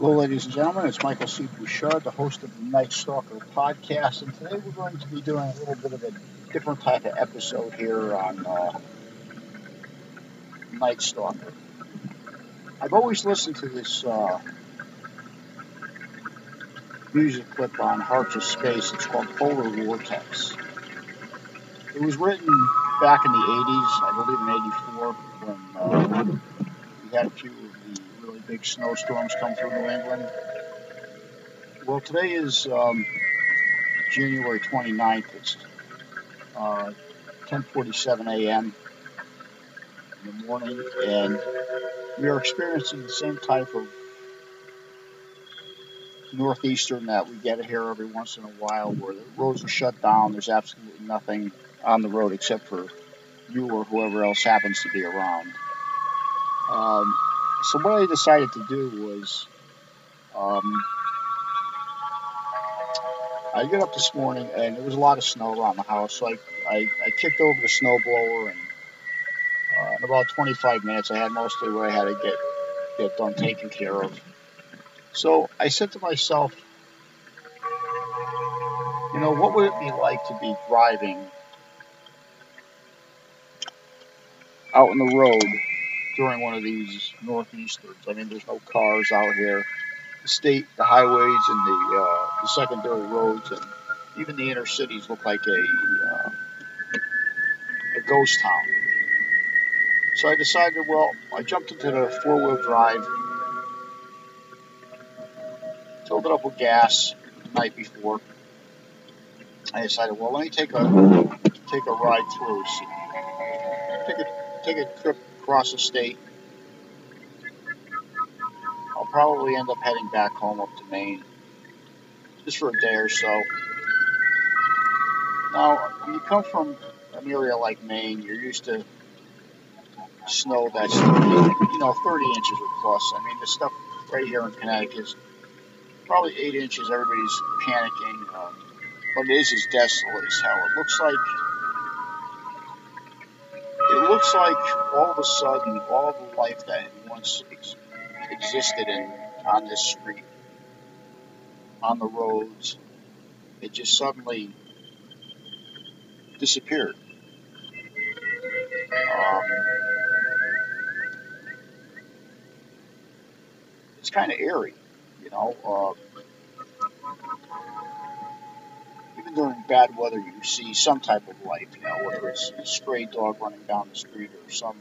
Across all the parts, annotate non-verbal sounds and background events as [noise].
Hello, ladies and gentlemen. It's Michael C. Bouchard, the host of the Night Stalker podcast, and today we're going to be doing a little bit of a different type of episode here on uh, Night Stalker. I've always listened to this uh, music clip on Hearts of Space. It's called Polar Vortex. It was written back in the 80s, I believe in 84, when uh, we had a few big snowstorms come through New England. Well, today is um, January 29th. It's uh, 10:47 a.m. in the morning, and we are experiencing the same type of northeastern that we get here every once in a while, where the roads are shut down. There's absolutely nothing on the road except for you or whoever else happens to be around. Um, so what I decided to do was, um, I get up this morning and there was a lot of snow around the house, so I, I, I kicked over the snow blower and uh, in about 25 minutes I had mostly what I had to get get done taken care of. So I said to myself, you know, what would it be like to be driving out on the road during one of these northeasters. I mean, there's no cars out here. The state, the highways, and the, uh, the secondary roads, and even the inner cities look like a uh, a ghost town. So I decided, well, I jumped into the four wheel drive, filled it up with gas the night before. I decided, well, let me take a take a ride through, take a take a trip across the state. I'll probably end up heading back home up to Maine just for a day or so. Now, when you come from an area like Maine, you're used to snow that's 30, you know, 30 inches or plus. I mean, the stuff right here in Connecticut is probably 8 inches. Everybody's panicking. Um, but it is as desolate as hell. It looks like looks like all of a sudden all the life that once ex- existed in on this street, on the roads, it just suddenly disappeared. Um, it's kind of eerie, you know. Uh, during bad weather, you see some type of life, you know, whether it's a stray dog running down the street or some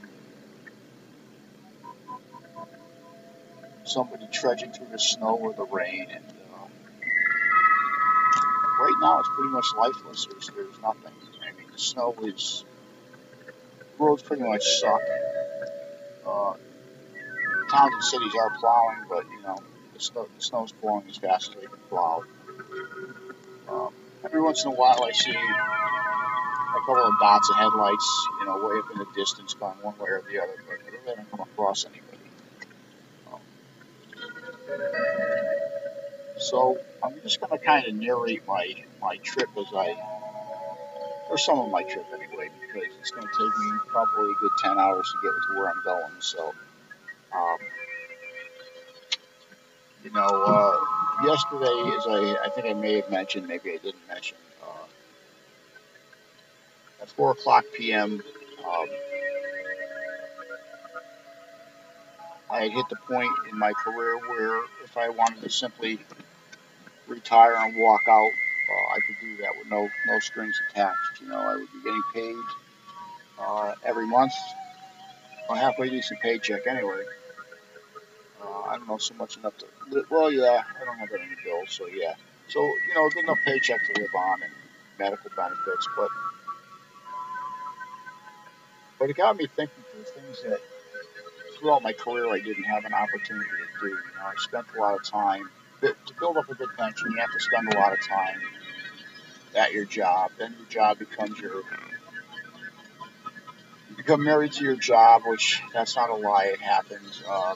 somebody trudging through the snow or the rain. And uh, right now, it's pretty much lifeless. There's, there's nothing. I mean, the snow is roads pretty much suck. Uh, towns and cities are plowing, but you know, the snow the snow's blowing as fast as they can plow. Um, every once in a while I see a couple of dots of headlights, you know, way up in the distance going one way or the other, but I haven't come across anybody. Um, so I'm just going to kind of narrate my, my trip as I, or some of my trip anyway, because it's going to take me probably a good 10 hours to get to where I'm going. So, um, you know, uh, yesterday, as I, I think I may have mentioned, maybe I didn't mention, uh, at 4 o'clock p.m., um, I had hit the point in my career where if I wanted to simply retire and walk out, uh, I could do that with no no strings attached. You know, I would be getting paid uh, every month, a halfway decent paycheck anyway. Uh, I don't know so much enough to. Well, yeah, I don't have any bills, so yeah. So you know, good enough paycheck to live on and medical benefits, but but it got me thinking through things that throughout my career I didn't have an opportunity to do. You know, I spent a lot of time to build up a good pension. You have to spend a lot of time at your job. Then your job becomes your you become married to your job, which that's not a lie. It happens. Uh,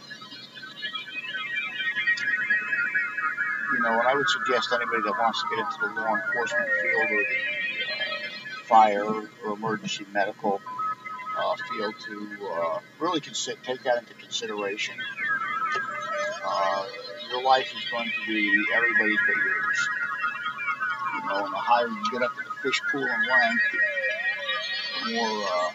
you know, and I would suggest anybody that wants to get into the law enforcement field or the uh, fire or emergency medical uh, field to uh, really consider, take that into consideration. Uh, your life is going to be everybody's but yours. You know, and the higher you get up to the fish pool and length, the more uh,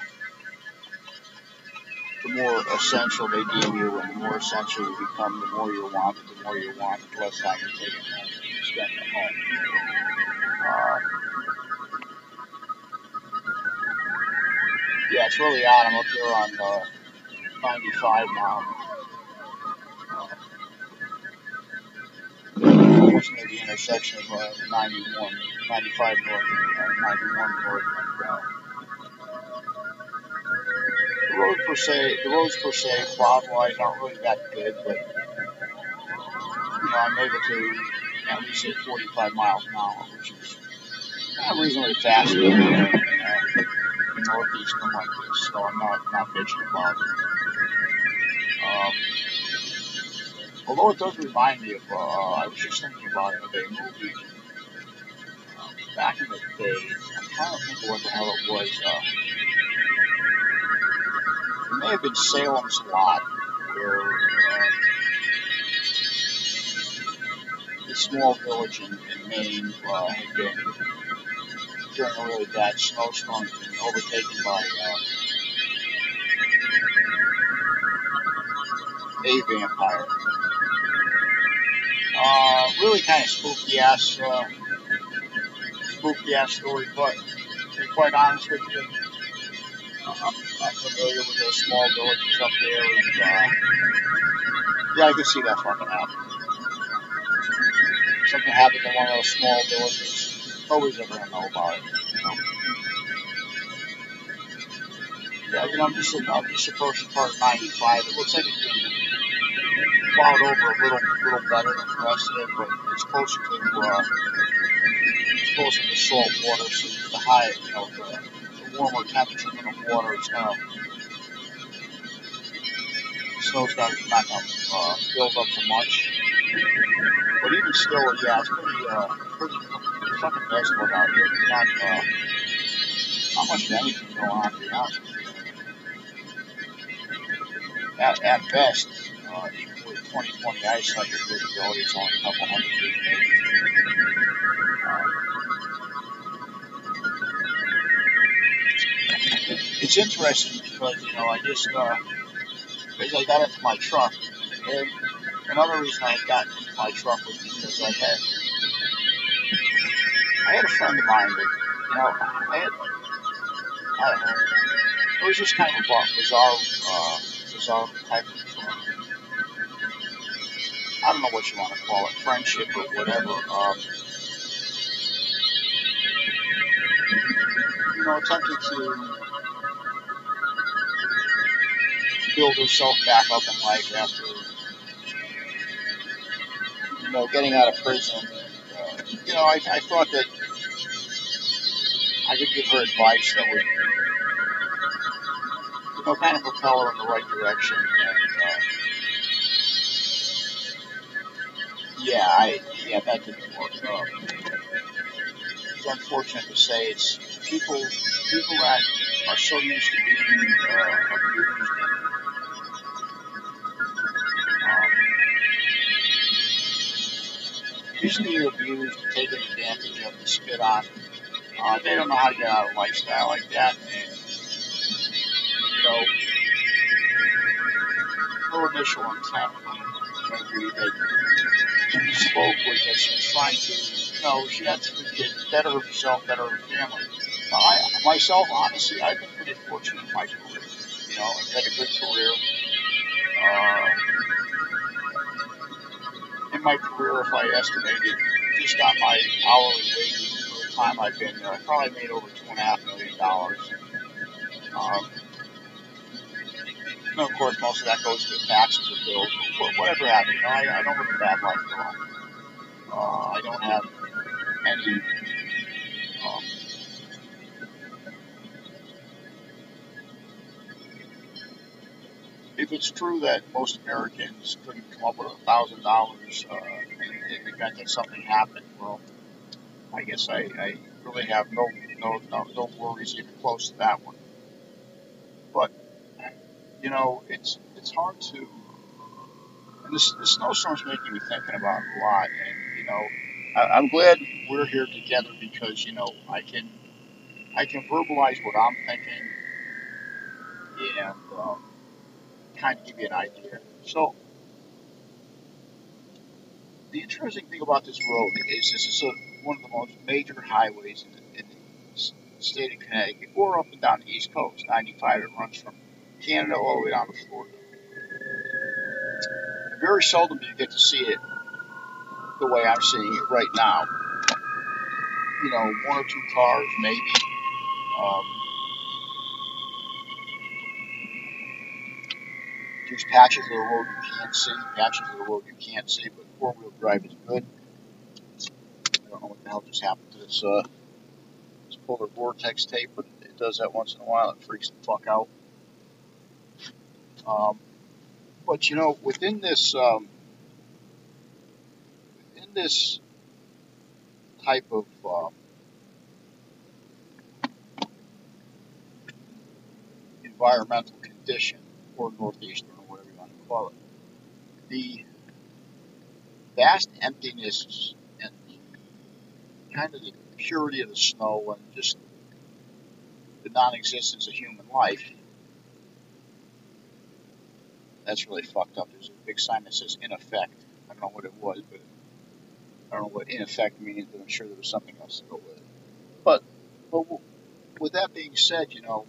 the more essential they deem you, and the more essential you become, the more you want the more you want it, the less time you take home, spend at home. Uh, yeah, it's really odd. I'm up here on uh, 95 now. Almost near the intersection of uh, 91, 95 north, uh, 91 north, and uh, road per se, the roads per se, plot wise, aren't really that good, but you know, I'm able to at least hit 45 miles an hour, which is uh, reasonably fast in, uh, the northeast like this, so I'm not not bitching about it. Um, although it does remind me of, uh, I was just thinking about it, of a movie um, back in the day. I'm trying to think of what the hell it was. Uh, it may have been Salem's Lot, where uh, this small village in, in Maine uh, had been, during a really bad snowstorm, been overtaken by uh, a vampire. Uh, really kind of spooky ass, uh, spooky ass story, but to be quite honest with you, I'm, familiar with those small villages up there, and uh, yeah, I can see that fucking happen. Something happened in one of those small villages, nobody's ever gonna know about it. Yeah, you know, I'm just I'm just approaching part 95. It looks like it's been plowed over a little little better than the rest of it, but it's closer to uh, it's closer to salt water, so the high, you know, the warmer temperature in the water the snow's not not gonna uh, build up too much. But even still, yeah, it's pretty uh, pretty, fucking miserable out here. There's not uh, not much of anything going on, to be. At, at best, uh, even with 2020 eyesight, your visibility is only a couple hundred feet maybe. It's interesting because, you know, I just, uh, as I got into my truck, and another reason I got into my truck was because I had, I had a friend of mine that, you know, I had, I don't know, it was just kind of a bizarre, uh, bizarre type of, uh, I don't know what you want to call it, friendship or whatever. Um, you know, attempted to build herself back up in life after, you know, getting out of prison. Uh, you know, I, I thought that I could give her advice that would, you know, kind of propel her in the right direction. And, uh, yeah, I, yeah, that didn't work. Uh, it's unfortunate to say it's people, people that are so used to being uh, abused to be abused, taken advantage of, and spit on. Uh, they don't know how to get out of a lifestyle like that. And, you know, her initial intent when, when we spoke was that she was trying to, you know, she had to get better herself, better her family. Now, I, myself, honestly, I've been pretty fortunate in my career. You know, I've had a good career. Uh, my career, if I estimated just on my hourly wages for the time I've been there, I probably made over two and a half million dollars. Um, of course, most of that goes to taxes and bills, but whatever know, I, I don't live a bad life at all. Uh, I don't have any if it's true that most Americans couldn't come up with a thousand dollars uh, in the event that something happened, well, I guess I, I really have no, no no no worries even close to that one. But you know, it's it's hard to And this, the snowstorm's making me thinking about a lot. And, you know, I, I'm glad we're here together because, you know, I can I can verbalize what I'm thinking and um, kind of give you an idea. So, the interesting thing about this road is this is a, one of the most major highways in the, in the state of Connecticut or up and down the East Coast. 95, it runs from Canada all the way down to Florida. Very seldom do you get to see it the way I'm seeing it right now. You know, one or two cars, maybe. Um, there's patches of the road you can't see, patches of the road you can't see, but four-wheel drive is good. I don't know what the hell just happened to this, uh, this polar vortex tape, but it does that once in a while. It freaks the fuck out. Um, but you know, within this, um, within this type of uh, environmental condition, or northeastern, it, the vast emptiness and kind of the purity of the snow and just the non-existence of human life that's really fucked up. There's a big sign that says in effect. I don't know what it was, but I don't know what in effect means, but I'm sure there was something else to go with it. But, but with that being said, you know,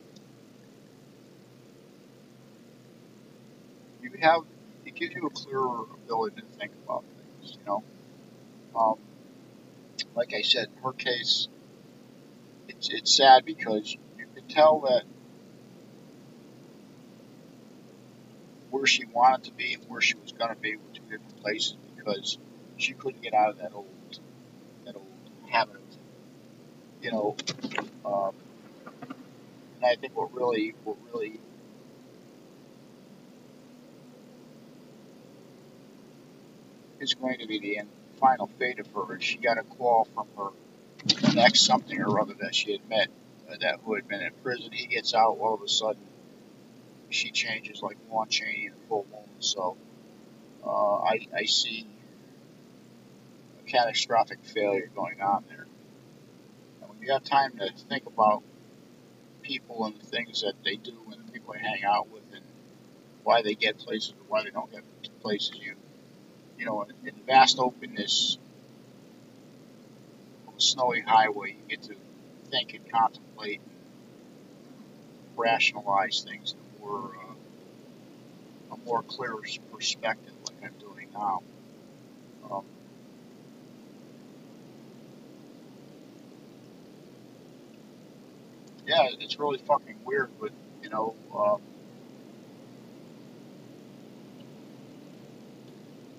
you have it gives you a clearer ability to think about things. You know, um, like I said, in her case, it's it's sad because you can tell that where she wanted to be and where she was going to be were two different places because she couldn't get out of that old that old habit you know um, and I think what really what really is going to be the end, final fate of her she got a call from her next something or other that she had met uh, that who had been in prison. He gets out all of a sudden she changes like Lon Chaney in full moon. So uh, I, I see a catastrophic failure going on there. And when you have time to think about people and the things that they do and the people they hang out with and why they get places or why they don't get places, you you know, in, in vast openness of a snowy highway, you get to think and contemplate and rationalize things more uh, a more clear perspective, like I'm doing now. Um, yeah, it's really fucking weird, but you know, um,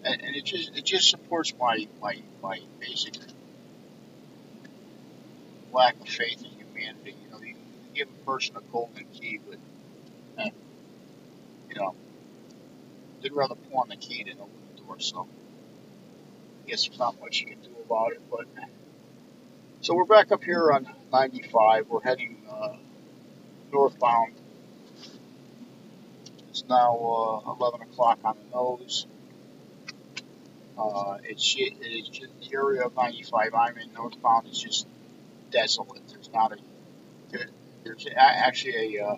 and, and it just it just supports my my my basic lack of faith in humanity. You know, you give a person a golden key, but you know, they'd rather pawn the key than open the door. So I guess there's not much you can do about it. But so we're back up here on 95. We're heading uh, northbound. It's now uh, 11 o'clock on the nose. Uh, it's it is just the area of 95 I'm in northbound is just desolate. There's not a there, there's actually a uh,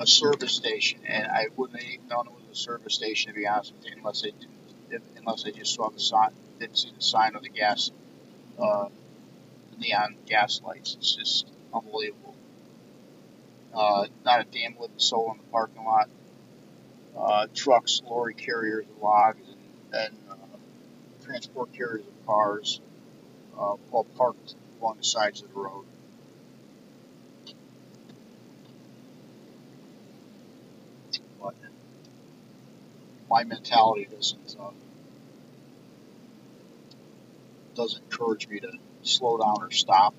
a service station, and I wouldn't have even known it was a service station to be honest with you, unless I didn't, unless I just saw the sign, didn't see the sign of the gas, uh, neon gas lights. It's just unbelievable. Uh, not a damn living soul in the parking lot. Uh, trucks, lorry carriers, logs, and, and transport carriers of cars, uh, all parked along the sides of the road. But my mentality doesn't uh, doesn't encourage me to slow down or stop.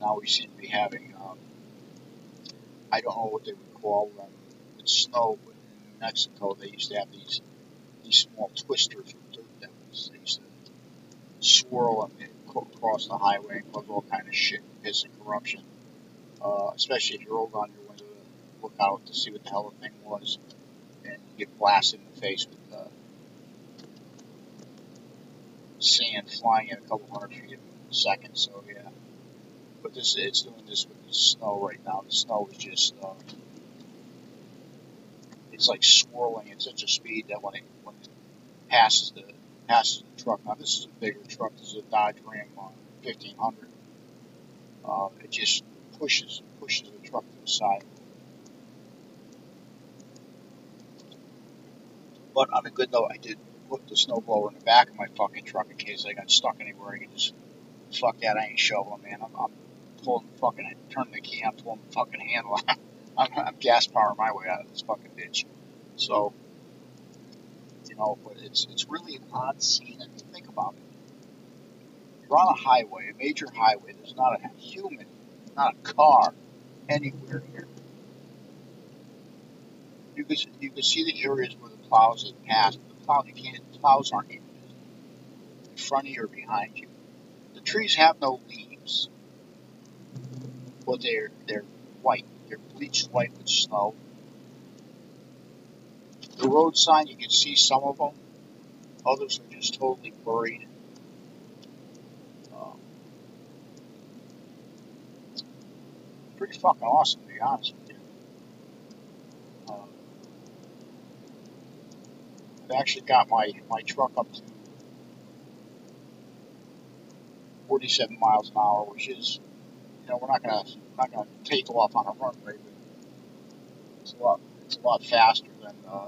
Now we seem to be having um, I don't know what they would call them. It's snow, but in New Mexico they used to have these these small twisters They used to swirl and across the highway and cause all kind of shit, piss, and corruption. Uh, especially if you rolled on your window to look out to see what the hell the thing was and get blasted in the face with uh, sand flying at a couple hundred feet a second. So yeah, but this it's doing this with the snow right now. The snow is just uh, it's like swirling at such a speed that when it when it passes the the truck. Now this is a bigger truck. This is a Dodge Ram uh, 1500. Uh, it just pushes pushes the truck to the side. But on a good note, I did put the snowblower in the back of my fucking truck in case I got stuck anywhere. I could just fuck that. I ain't shoveling, man. I'm, I'm pulling the fucking turning the key. I'm pulling the fucking handle. [laughs] I'm, I'm gas powering my way out of this fucking ditch. So, you know, but it's it's really an odd scene. I mean, think about it. You're on a highway, a major highway. There's not a human, not a car anywhere here. You can you can see the areas where the plows have passed. The plow you can't the plows aren't even in front of you or behind you. The trees have no leaves, but they're they're white. They're bleached white with snow. The road sign you can see some of them. Others are just totally buried. Um, pretty fucking awesome to be honest with you. Um, I've actually got my, my truck up to 47 miles an hour, which is, you know, we're not gonna not gonna take off on a runway, but it's a lot a lot faster than uh,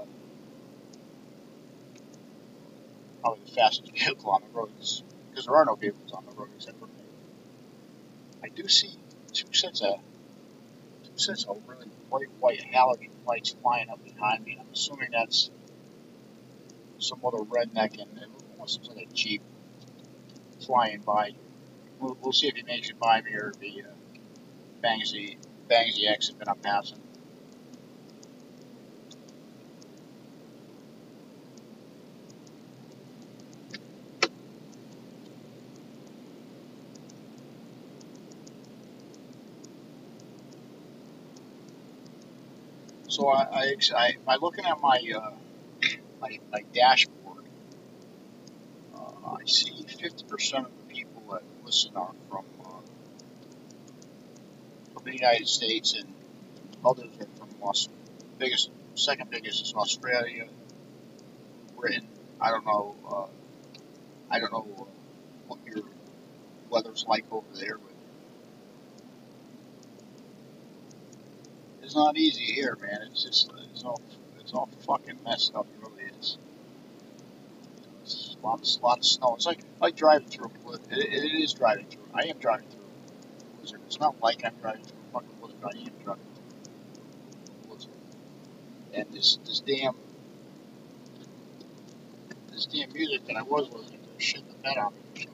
probably the fastest vehicle on the roads because there are no vehicles on the road except for me. I do see two sets of two sets of really bright white halogen lights flying up behind me. I'm assuming that's some other redneck and it almost looks like a jeep flying by. We'll, we'll see if he makes it by me or if uh, the exit that I'm passing. So I, I, I by looking at my uh, my, my dashboard, uh, I see 50% of the people that listen are from uh, from the United States, and others are from Aus- biggest second biggest is Australia, Britain. I don't know. Uh, I don't know uh, what your weather's like over there, but it's not easy here, man. It's just it's all it's all fucking messed up. It really is. It's a lot, of, lot of snow. It's like like driving through a blizzard. It, it is driving through. I am driving through a. It's not like I'm driving through a fucking blizzard. I am driving a. And this this damn this damn music that I was listening to shit the bed on me.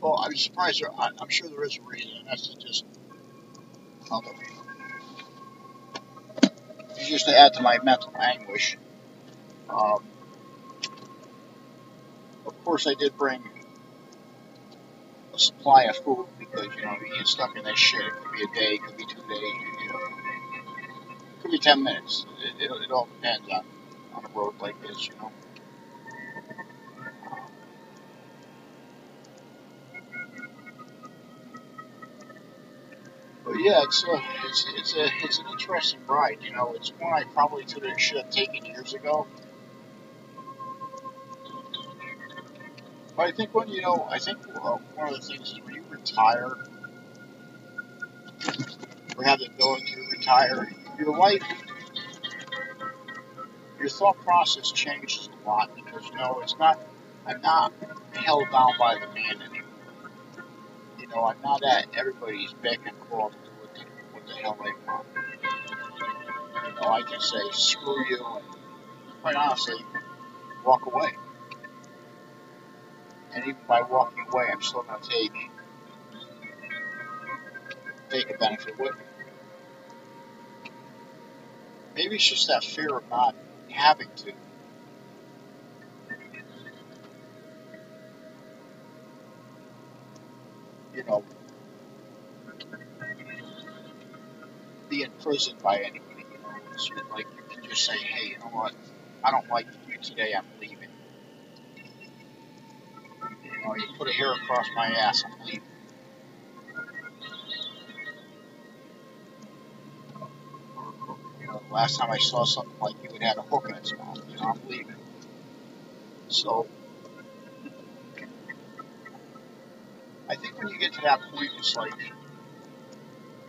Well, I'm surprised. There, I, I'm sure there is a reason, that's to just um, just to add to my mental anguish. Um, of course, I did bring a supply of food because you know you get stuck in that shit. It could be a day, it could be two days, you know, it could be ten minutes. It, it, it all depends on on a road like this, you know. Yeah, it's a, it's it's a it's an interesting ride. You know, it's one I probably should have taken years ago. But I think when you know, I think uh, one of the things is when you retire or have the ability to retire, your life, your thought process changes a lot because you know it's not. I'm not held down by the man anymore. You know, I'm not at everybody's beck and call You know, I can say screw you and quite honestly walk away. And even by walking away, I'm still going to take take a benefit with me. Maybe it's just that fear of not having to. You know, be imprisoned by anybody. You know, it's like you can just say, "Hey, you know what? I don't like you today. I'm leaving." You know, you put a hair across my ass, I'm leaving. You know, last time I saw something like you, it had a hook in its mouth. You know, I'm leaving. So, I think when you get to that point, it's like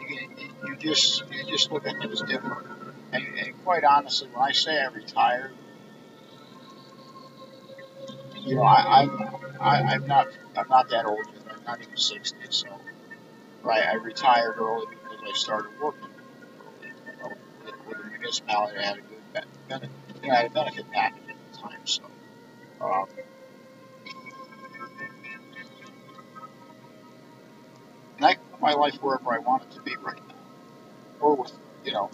you, you just you just look at things different. And, and quite honestly, when I say I retired, you know, I, I'm I, I'm not I'm not that old. I'm not even sixty, so right. I retired early because I started working with, with a municipality, I had a good benefit. You know, I had a benefit package at the time, so. Um, my life wherever I want it to be right now, or with you know,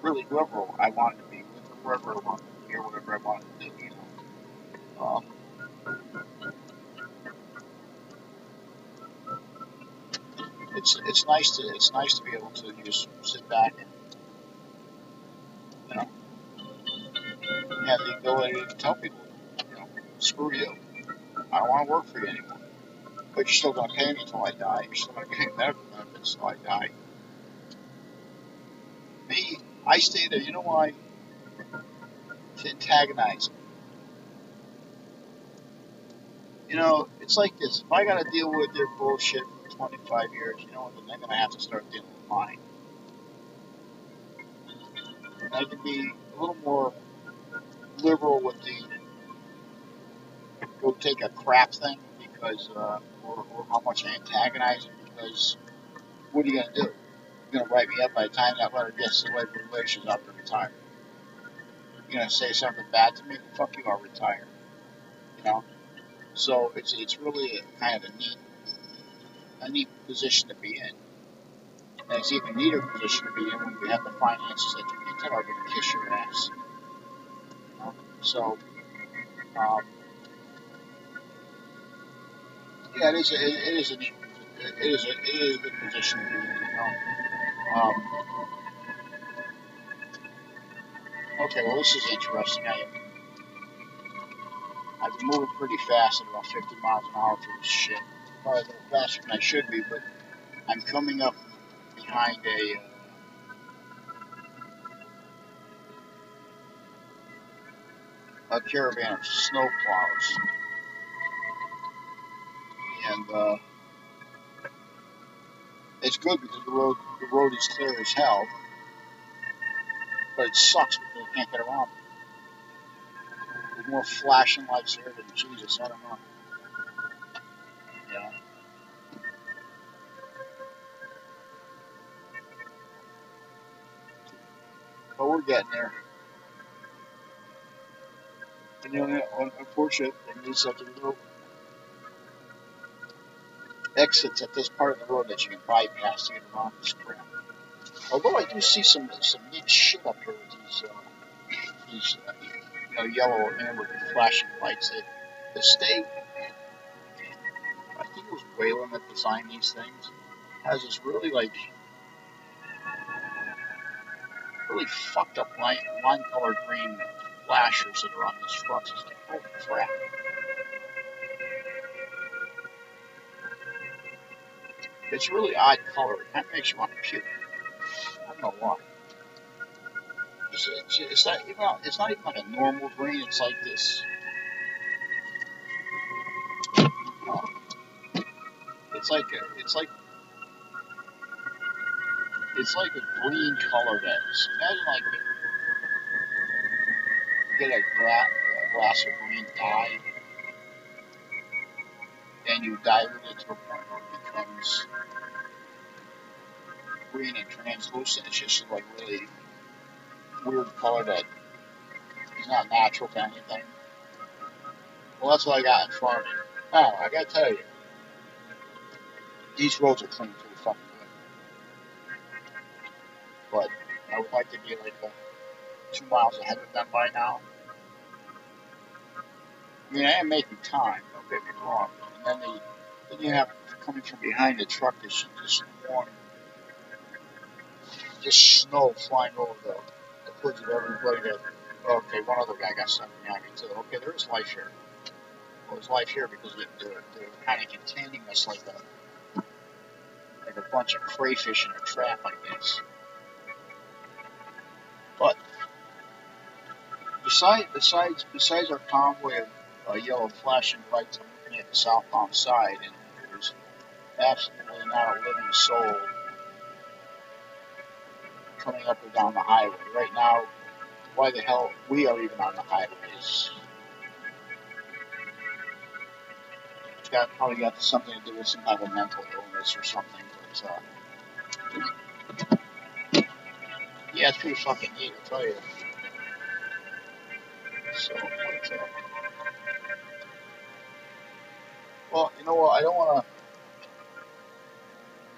really whoever I want it to be, with whoever I want it to be, or whatever I want it to do. You know. Um, it's it's nice to it's nice to be able to just sit back and you know have the ability to tell people, you know, screw you. I don't want to work for you anymore. But you're still going to pay me until I die. You're still going to me medical benefits until I die. Me, I stay there. You know why? To antagonize. You know, it's like this. If I got to deal with their bullshit for 25 years, you know what, then they're going to have to start dealing with mine. And I can be a little more liberal with the go take a crap thing because, uh, or, or how much I antagonize them because what are you going to do? You're going to write me up by the time that letter gets to labor relations after retirement. You're going to say something bad to me? Fuck you, I'll retire. You know? So it's, it's really a, kind of a neat a neat position to be in. And it's even neater position to be in when you have the finances that you can are going to kiss your ass. You know? So, um, yeah, it is. A, it is a. It is a. It is a good position to be in. You know. Um, okay, well, this is interesting. I, I've been moving pretty fast at about 50 miles an hour through this shit probably a little faster than I should be, but I'm coming up behind a uh, a caravan of snow plows, and uh, it's good because the road the road is clear as hell, but it sucks because you can't get around. There's more flashing lights here than Jesus. I don't know. Yeah. But we're getting there. And the only unfortunate thing is that there's no exits at this part of the road that you can bypass to get around this crap. Although I do see some some neat shit up here with these uh, these uh, you know yellow and amber flashing lights. They, the state I think it was Whelen that designed these things, has this really like really fucked up line color green flashers that are on these trucks. It's like, crap. It's a really odd color. Kind of makes you want to puke. I don't know why. It's, it's, it's, not, even, it's not even like a normal green. It's like this It's like a, it's like it's like a green color that is. Imagine like get a, gra- a glass of green dye and you dilute it to a point where it becomes green and translucent. It's just like really weird color that is not natural to anything. Well, that's what I got in front of me. Oh, I gotta tell you, these roads are clean pretty fucking good. But I would like to be like uh, two miles ahead of them by now. I mean, I am making time, don't get me wrong. And then, the, then you have coming from behind the truck is just one, just snow flying over the, the of everybody that, okay, one other guy got something behind me too. Okay, there is life here. there's life here because they're, they're kind of containing us like a like a bunch of crayfish in a trap, I guess. But besides besides besides our convoy of uh, yellow flashing lights, I'm looking at the southbound side, and there's absolutely not a living soul coming up or down the highway. Right now, why the hell we are even on the highway is it's got probably got something to do with some type of mental illness or something. But uh, yeah, it's pretty fucking neat, I'll tell you. So, but, uh, well, you know what? I don't want to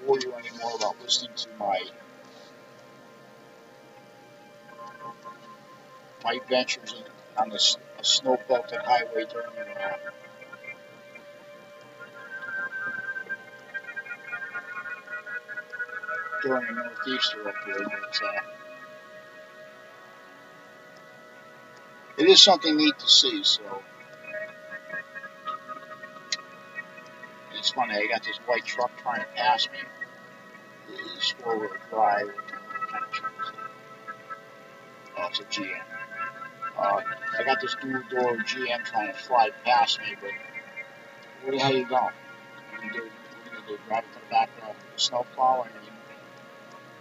bore you anymore about listening to my my adventures on the snow belted highway during uh, during the northeaster up here. But, uh, it is something neat to see. So it's funny. I got this white truck trying to pass me. It's four-wheel drive. Kind of oh, it's a GM. Uh, I got this dual door GM trying to fly past me, but where the hell are you going? What are you are you do? Drive to the back of the snow plow and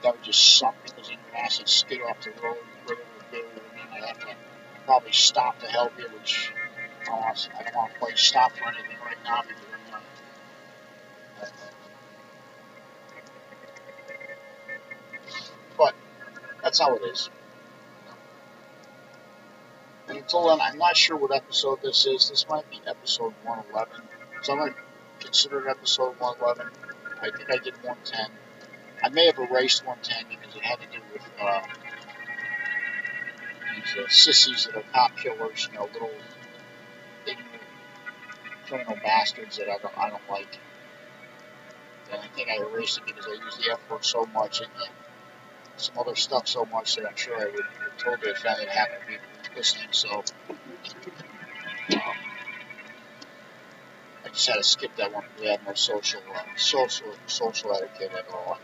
that would just suck because in your ass and skid off the road, and then I have to probably stop to help you, which I don't want, to play stop for anything right now because I'm. But that's how it is until then, I'm not sure what episode this is. This might be episode 111. So I'm going to consider it episode 111. I think I did 110. I may have erased 110 because it had to do with uh, these uh, sissies that are cop killers, you know, little criminal bastards that I don't, I don't like. And I think I erased it because I use the F word so much and uh, some other stuff so much that I'm sure I would told you if that had listening, so um, I just had to skip that one. We had no social, uh, social, social etiquette at all.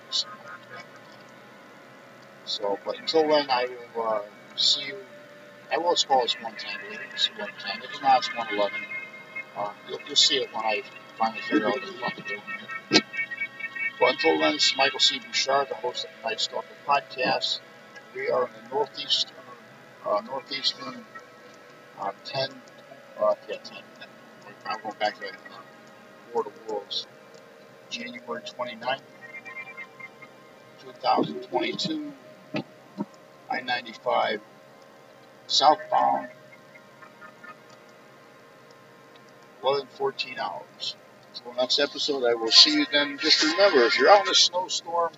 So, but until then, I will uh, see you. I will call this 110, believe it, it's 110. If not, it's 111. Uh, you'll, you'll see it when I finally figure out what the fuck to do. But until then, this is Michael C. Bouchard, the host of the Night Stalker podcast. We are in the northeast uh, Northeastern uh, 10, uh, yeah, 10, I'm going back to that, uh, War of Worlds, January 29th, 2022, I-95, southbound, 11, 14 hours. So next episode, I will see you then. Just remember, if you're out in a snowstorm,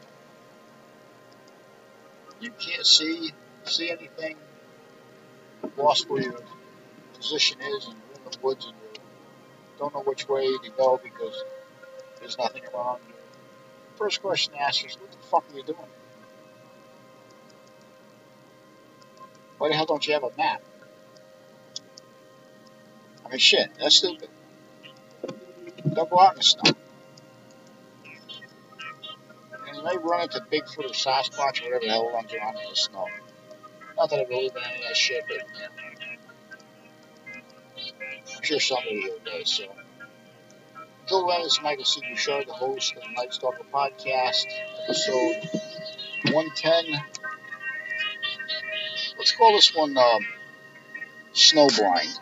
you can't see see anything, lost where your position is and you're in the woods and you don't know which way to go because there's nothing around you. First question to ask is, what the fuck are you doing? Why the hell don't you have a map? I mean, shit, that's stupid. Don't go out in the snow. And you may run into Bigfoot or Sasquatch or whatever the hell runs around in the snow. Not that I any of that shit, but yeah. I'm sure somebody will does, so. Until then, it's Michael C. Bouchard, the host of the Night Stalker podcast, episode 110. Let's call this one um, Snowblind.